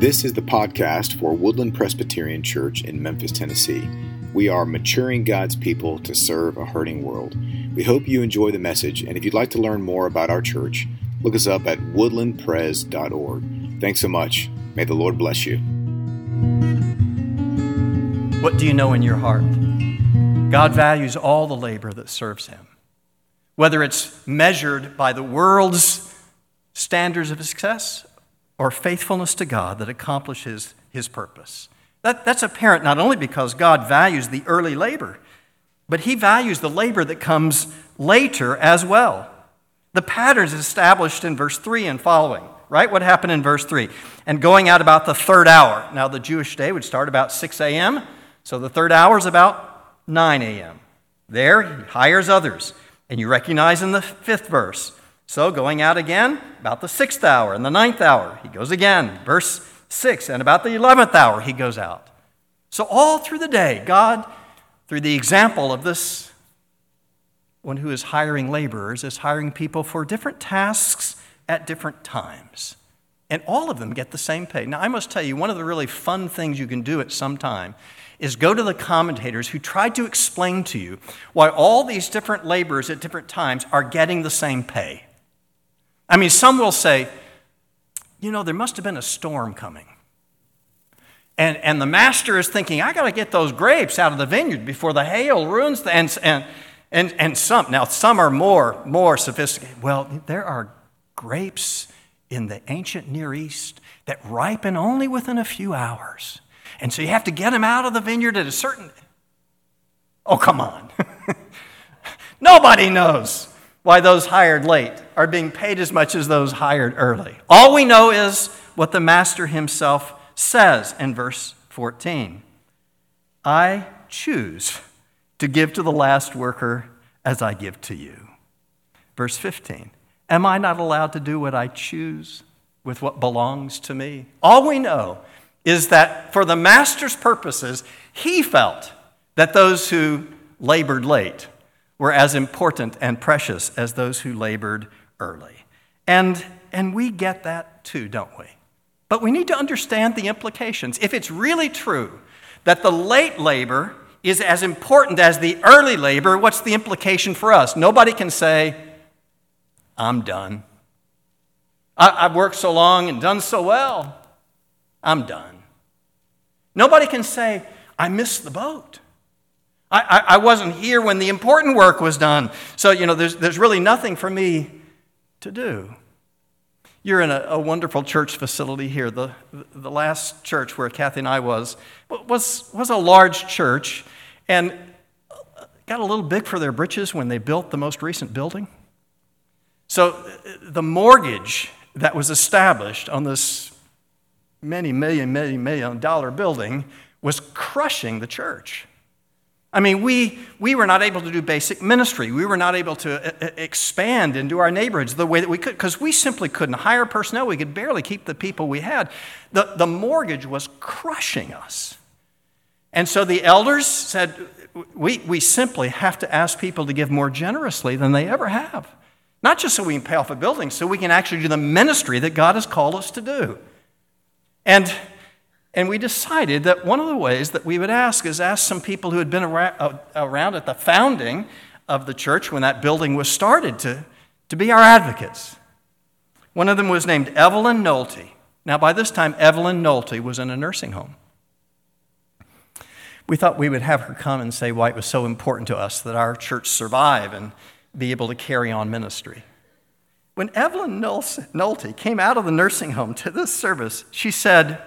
This is the podcast for Woodland Presbyterian Church in Memphis, Tennessee. We are maturing God's people to serve a hurting world. We hope you enjoy the message, and if you'd like to learn more about our church, look us up at woodlandpres.org. Thanks so much. May the Lord bless you. What do you know in your heart? God values all the labor that serves Him. Whether it's measured by the world's standards of success or faithfulness to God that accomplishes His purpose. That, that's apparent not only because God values the early labor, but He values the labor that comes later as well. The pattern is established in verse 3 and following, right? What happened in verse 3? And going out about the third hour. Now, the Jewish day would start about 6 a.m., so the third hour is about 9 a.m. There, he hires others. And you recognize in the fifth verse. So going out again, about the sixth hour and the ninth hour, he goes again. Verse 6, and about the eleventh hour, he goes out. So all through the day, God, through the example of this one who is hiring laborers, is hiring people for different tasks at different times. And all of them get the same pay. Now, I must tell you, one of the really fun things you can do at some time is go to the commentators who tried to explain to you why all these different laborers at different times are getting the same pay. I mean, some will say, you know, there must have been a storm coming. And, and the master is thinking, I got to get those grapes out of the vineyard before the hail ruins the, and, and, and, and some, now some are more, more sophisticated. Well, there are grapes in the ancient Near East that ripen only within a few hours. And so you have to get them out of the vineyard at a certain. Oh, come on. Nobody knows why those hired late are being paid as much as those hired early. All we know is what the master himself says in verse 14 I choose to give to the last worker as I give to you. Verse 15 Am I not allowed to do what I choose with what belongs to me? All we know is that for the master's purposes, he felt that those who labored late were as important and precious as those who labored early. And, and we get that too, don't we? But we need to understand the implications. If it's really true that the late labor is as important as the early labor, what's the implication for us? Nobody can say, I'm done. I, have worked so long and done so well. I'm done. Nobody can say, I missed the boat. I, I, wasn't here when the important work was done. So, you know, there's, there's really nothing for me to do. You're in a, a wonderful church facility here. The, the last church where Kathy and I was, was was a large church and got a little big for their britches when they built the most recent building. So the mortgage that was established on this many million, million, million dollar building was crushing the church. I mean, we, we were not able to do basic ministry. We were not able to uh, uh, expand into our neighborhoods the way that we could because we simply couldn't hire personnel. We could barely keep the people we had. The, the mortgage was crushing us. And so the elders said, we, we simply have to ask people to give more generously than they ever have. Not just so we can pay off a building, so we can actually do the ministry that God has called us to do. And, and we decided that one of the ways that we would ask is ask some people who had been uh, around at the founding of the church when that building was started to, to be our advocates. One of them was named Evelyn Nolte. Now, by this time, Evelyn Nolte was in a nursing home. We thought we would have her come and say why it was so important to us that our church survive and be able to carry on ministry. When Evelyn Nolte came out of the nursing home to this service, she said,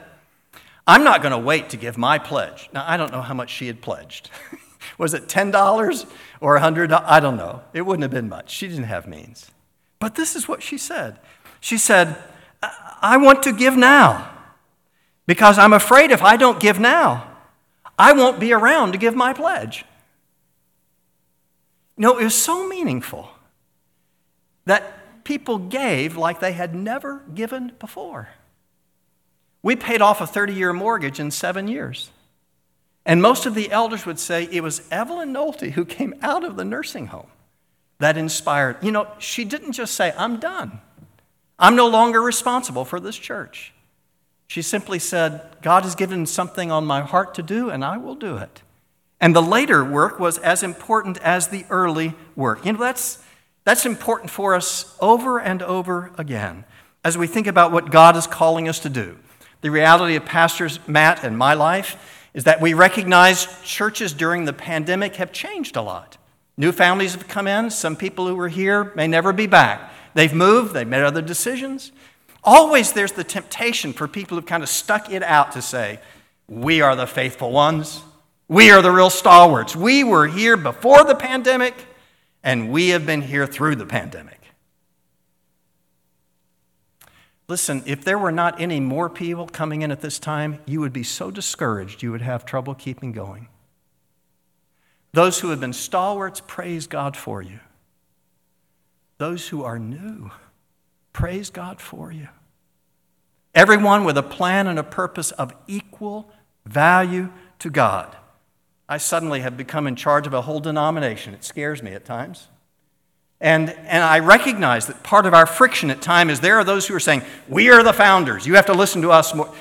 I'm not going to wait to give my pledge. Now, I don't know how much she had pledged. Was it $10 or $100? I don't know. It wouldn't have been much. She didn't have means. But this is what she said. She said, I want to give now because I'm afraid if I don't give now, I won't be around to give my pledge. You know, it was so meaningful that people gave like they had never given before. We paid off a 30 year mortgage in seven years. And most of the elders would say it was Evelyn Nolte who came out of the nursing home that inspired. You know, she didn't just say, I'm done. I'm no longer responsible for this church. She simply said, God has given something on my heart to do, and I will do it. And the later work was as important as the early work. You know, that's, that's important for us over and over again as we think about what God is calling us to do. The reality of Pastors Matt and my life is that we recognize churches during the pandemic have changed a lot. New families have come in. Some people who were here may never be back. They've moved, they've made other decisions. Always there's the temptation for people who've kind of stuck it out to say, We are the faithful ones. We are the real stalwarts. We were here before the pandemic, and we have been here through the pandemic. Listen, if there were not any more people coming in at this time, you would be so discouraged you would have trouble keeping going. Those who have been stalwarts, praise God for you. Those who are new, praise God for you. Everyone with a plan and a purpose of equal value to God. I suddenly have become in charge of a whole denomination. It scares me at times. And, and I recognize that part of our friction at times is there are those who are saying, We are the founders. You have to listen to us more.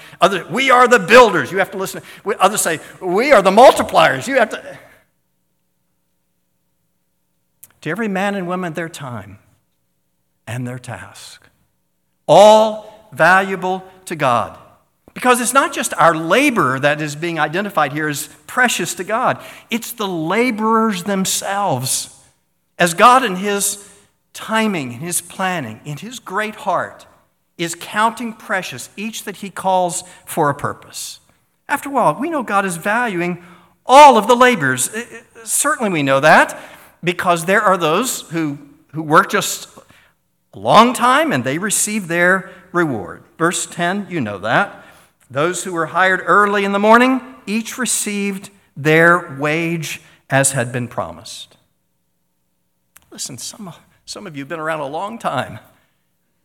We are the builders. You have to listen. Others say, We are the multipliers. You have to. To every man and woman, their time and their task. All valuable to God. Because it's not just our labor that is being identified here as precious to God, it's the laborers themselves. As God, in His timing, in His planning, in His great heart, is counting precious each that He calls for a purpose. After all, we know God is valuing all of the labors. Certainly, we know that because there are those who, who work just a long time and they receive their reward. Verse 10, you know that. Those who were hired early in the morning, each received their wage as had been promised. Listen, some, some of you have been around a long time,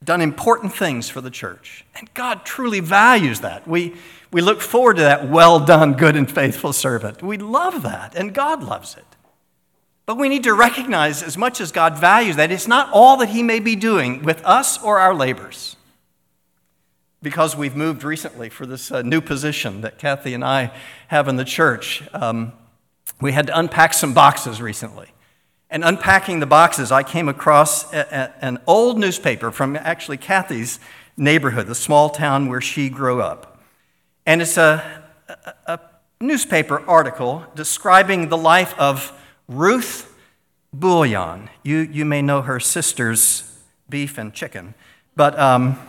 done important things for the church, and God truly values that. We, we look forward to that well done, good and faithful servant. We love that, and God loves it. But we need to recognize, as much as God values that, it's not all that He may be doing with us or our labors. Because we've moved recently for this uh, new position that Kathy and I have in the church, um, we had to unpack some boxes recently. And unpacking the boxes, I came across a, a, an old newspaper from actually Kathy's neighborhood, the small town where she grew up. And it's a, a newspaper article describing the life of Ruth Bouillon. You, you may know her sister's beef and chicken. But um,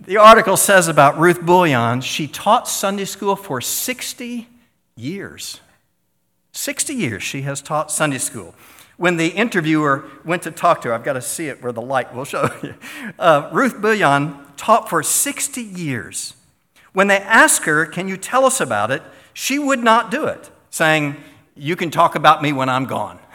the article says about Ruth Bouillon, she taught Sunday school for 60 years. 60 years she has taught Sunday school. When the interviewer went to talk to her, I've got to see it where the light will show you. Uh, Ruth Bouillon taught for 60 years. When they asked her, Can you tell us about it? she would not do it, saying, You can talk about me when I'm gone.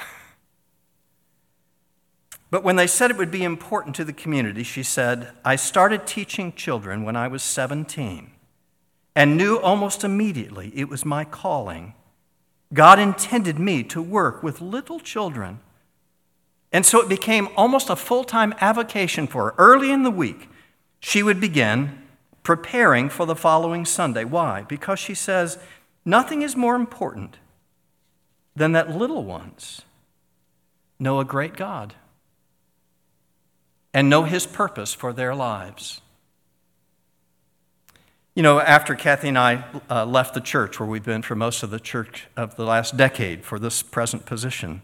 But when they said it would be important to the community, she said, I started teaching children when I was 17 and knew almost immediately it was my calling God intended me to work with little children. And so it became almost a full time avocation for her. Early in the week, she would begin preparing for the following Sunday. Why? Because she says, nothing is more important than that little ones know a great God and know his purpose for their lives. You know, after Kathy and I uh, left the church, where we've been for most of the church of the last decade for this present position,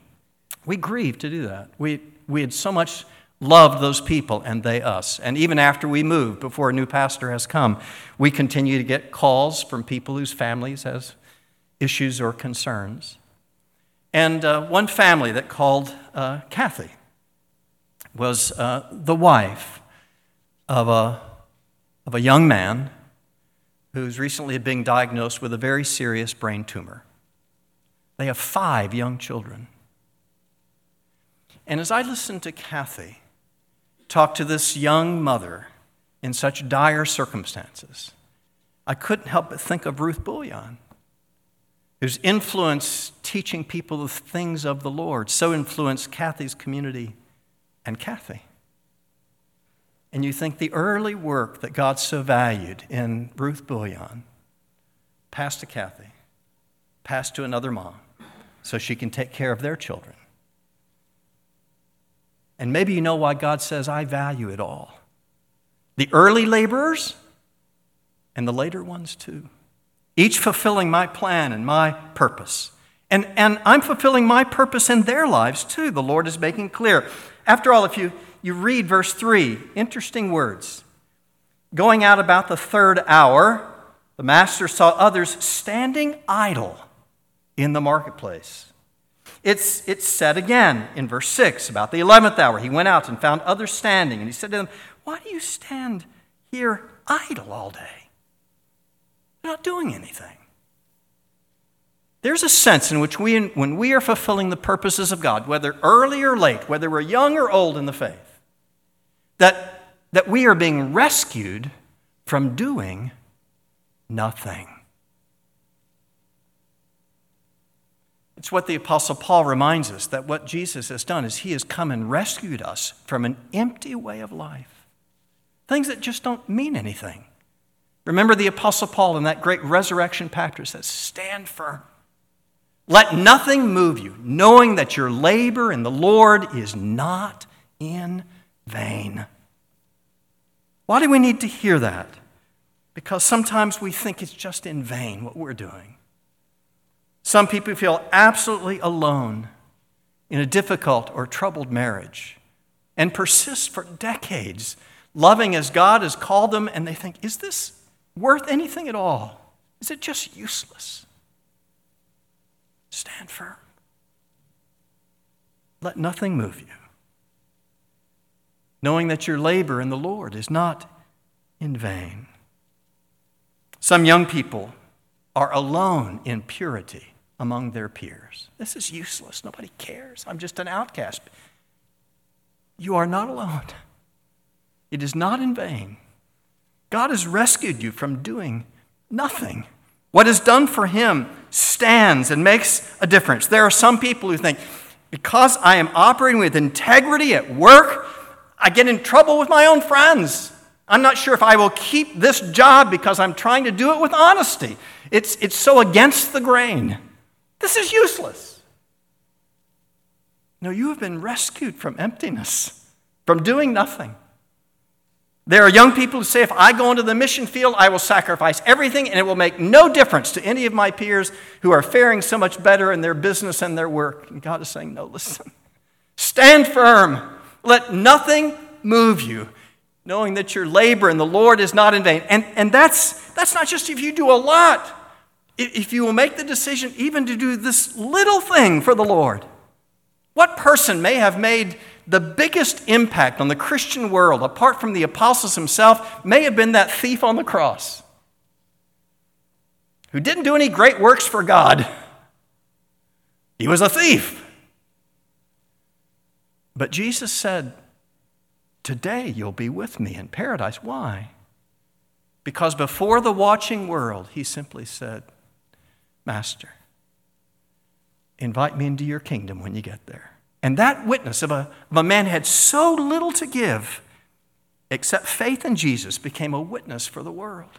we grieved to do that. We, we had so much loved those people and they us. And even after we moved, before a new pastor has come, we continue to get calls from people whose families has issues or concerns. And uh, one family that called uh, Kathy was uh, the wife of a, of a young man who's recently been diagnosed with a very serious brain tumor. They have five young children. And as I listened to Kathy talk to this young mother in such dire circumstances, I couldn't help but think of Ruth Bouillon, whose influence teaching people the things of the Lord so influenced Kathy's community and Kathy. And you think the early work that God so valued in Ruth Bullion passed to Kathy, passed to another mom, so she can take care of their children. And maybe you know why God says, I value it all. The early laborers and the later ones too, each fulfilling my plan and my purpose. And, and I'm fulfilling my purpose in their lives too, the Lord is making clear. After all, if you, you read verse 3, interesting words. Going out about the third hour, the master saw others standing idle in the marketplace. It's, it's said again in verse 6 about the 11th hour. He went out and found others standing, and he said to them, Why do you stand here idle all day? You're not doing anything. There's a sense in which we, when we are fulfilling the purposes of God, whether early or late, whether we're young or old in the faith, that, that we are being rescued from doing nothing. It's what the Apostle Paul reminds us that what Jesus has done is he has come and rescued us from an empty way of life, things that just don't mean anything. Remember the Apostle Paul in that great resurrection passage says, Stand firm. Let nothing move you, knowing that your labor in the Lord is not in vain. Why do we need to hear that? Because sometimes we think it's just in vain what we're doing. Some people feel absolutely alone in a difficult or troubled marriage and persist for decades, loving as God has called them, and they think, is this worth anything at all? Is it just useless? Stand firm. Let nothing move you, knowing that your labor in the Lord is not in vain. Some young people are alone in purity among their peers. This is useless. Nobody cares. I'm just an outcast. You are not alone. It is not in vain. God has rescued you from doing nothing. What is done for him stands and makes a difference. There are some people who think, because I am operating with integrity at work, I get in trouble with my own friends. I'm not sure if I will keep this job because I'm trying to do it with honesty. It's, it's so against the grain. This is useless. No, you have been rescued from emptiness, from doing nothing. There are young people who say, if I go into the mission field, I will sacrifice everything and it will make no difference to any of my peers who are faring so much better in their business and their work. And God is saying, no, listen. Stand firm. Let nothing move you, knowing that your labor in the Lord is not in vain. And, and that's, that's not just if you do a lot, if you will make the decision even to do this little thing for the Lord. What person may have made the biggest impact on the Christian world, apart from the apostles himself, may have been that thief on the cross who didn't do any great works for God. He was a thief. But Jesus said, Today you'll be with me in paradise. Why? Because before the watching world, he simply said, Master, invite me into your kingdom when you get there. And that witness of a, of a man had so little to give, except faith in Jesus, became a witness for the world.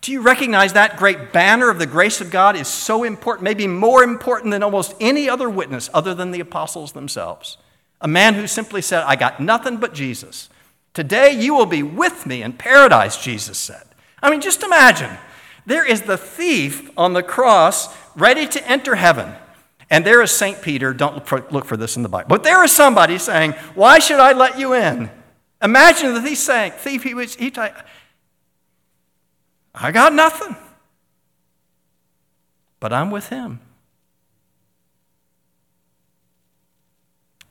Do you recognize that great banner of the grace of God is so important, maybe more important than almost any other witness other than the apostles themselves? A man who simply said, I got nothing but Jesus. Today you will be with me in paradise, Jesus said. I mean, just imagine. There is the thief on the cross ready to enter heaven. And there is St. Peter, don't look for, this in the Bible, but there is somebody saying, Why should I let you in? Imagine the thief saying, Thief, he was, he, I got nothing, but I'm with him.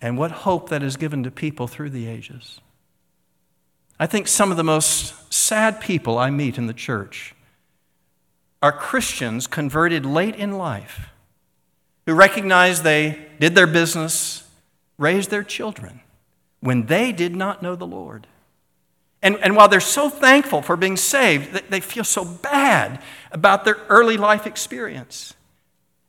And what hope that is given to people through the ages. I think some of the most sad people I meet in the church are Christians converted late in life who recognize they did their business, raised their children when they did not know the Lord. And, and while they're so thankful for being saved, they feel so bad about their early life experience.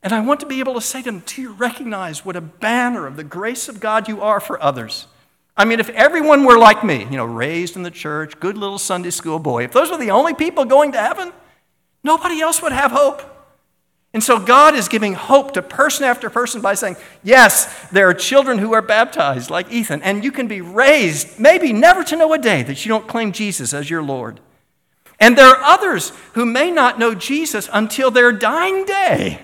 And I want to be able to say to them, Do you recognize what a banner of the grace of God you are for others? I mean, if everyone were like me, you know, raised in the church, good little Sunday school boy, if those were the only people going to heaven, nobody else would have hope. And so God is giving hope to person after person by saying, yes, there are children who are baptized, like Ethan, and you can be raised, maybe never to know a day that you don't claim Jesus as your Lord. And there are others who may not know Jesus until their dying day.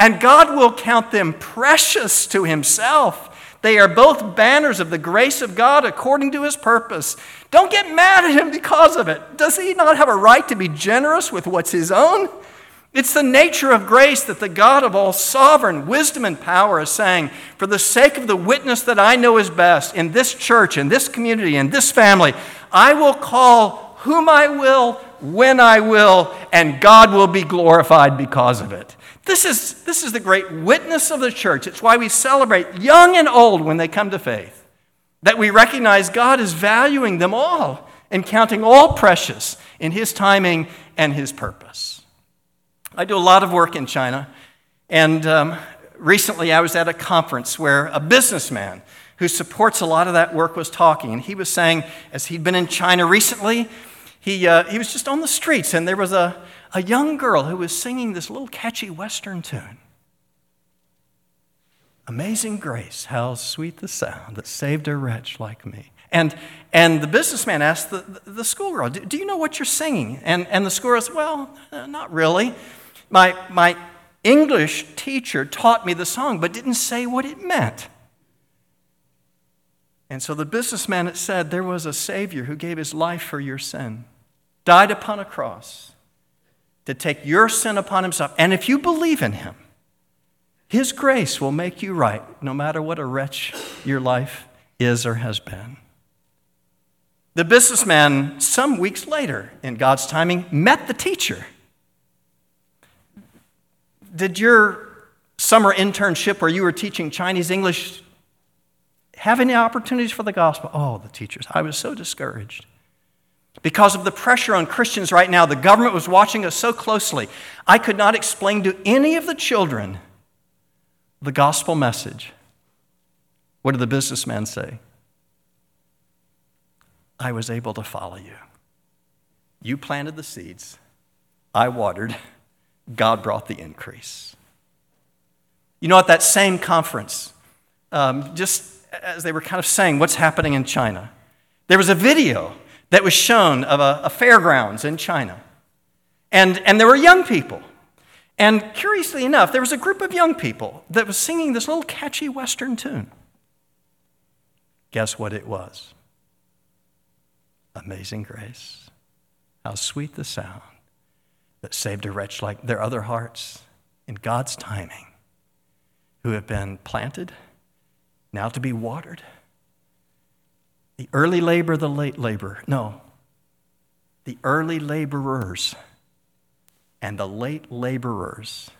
And God will count them precious to Himself. They are both banners of the grace of God according to his purpose. Don't get mad at him because of it. Does he not have a right to be generous with what's his own? It's the nature of grace that the God of all sovereign wisdom and power is saying, for the sake of the witness that I know is best in this church, in this community, in this family, I will call whom I will, when I will, and God will be glorified because of it. This is, this is the great witness of the church. It's why we celebrate young and old when they come to faith. That we recognize God is valuing them all and counting all precious in His timing and His purpose. I do a lot of work in China, and um, recently I was at a conference where a businessman who supports a lot of that work was talking, and he was saying, as he'd been in China recently, he, uh, he was just on the streets, and there was a, a young girl who was singing this little catchy Western tune. Amazing grace, how sweet the sound that saved a wretch like me. And, and the businessman asked the, the, the schoolgirl, do, do, you know what you're singing? And, and the schoolgirl said, Well, uh, not really. My, my English teacher taught me the song, but didn't say what it meant. And so the businessman said, There was a Savior who gave his life for your sin, died upon a cross to take your sin upon himself. And if you believe in him, his grace will make you right, no matter what a wretch your life is or has been. The businessman, some weeks later, in God's timing, met the teacher. Did your summer internship where you were teaching Chinese English have any opportunities for the gospel? Oh, the teachers. I was so discouraged. Because of the pressure on Christians right now, the government was watching us so closely. I could not explain to any of the children the gospel message. What did the businessman say? I was able to follow you. You planted the seeds, I watered, God brought the increase. You know, at that same conference, um, just as they were kind of saying what's happening in China, there was a video that was shown of a, a fairgrounds in China. And, and there were young people. And curiously enough, there was a group of young people that was singing this little catchy Western tune. Guess what it was? Amazing grace. How sweet the sound that saved a wretch like their other hearts in God's timing, who have been planted, now to be watered the early labor, the late labor. No. The early laborers and the late laborers,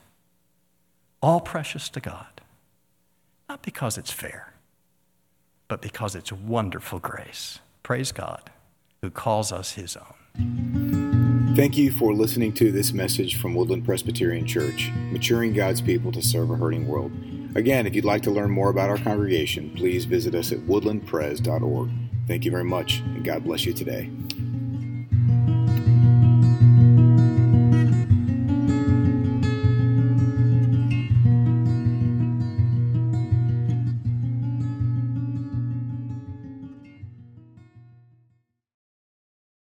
all precious to God. Not because it's fair, but because it's wonderful grace. Praise God, who calls us his own. Thank you for listening to this message from Woodland Presbyterian Church, maturing God's people to serve a hurting world. Again, if you'd like to learn more about our congregation, please visit us at woodlandpres.org. Thank you very much, and God bless you today.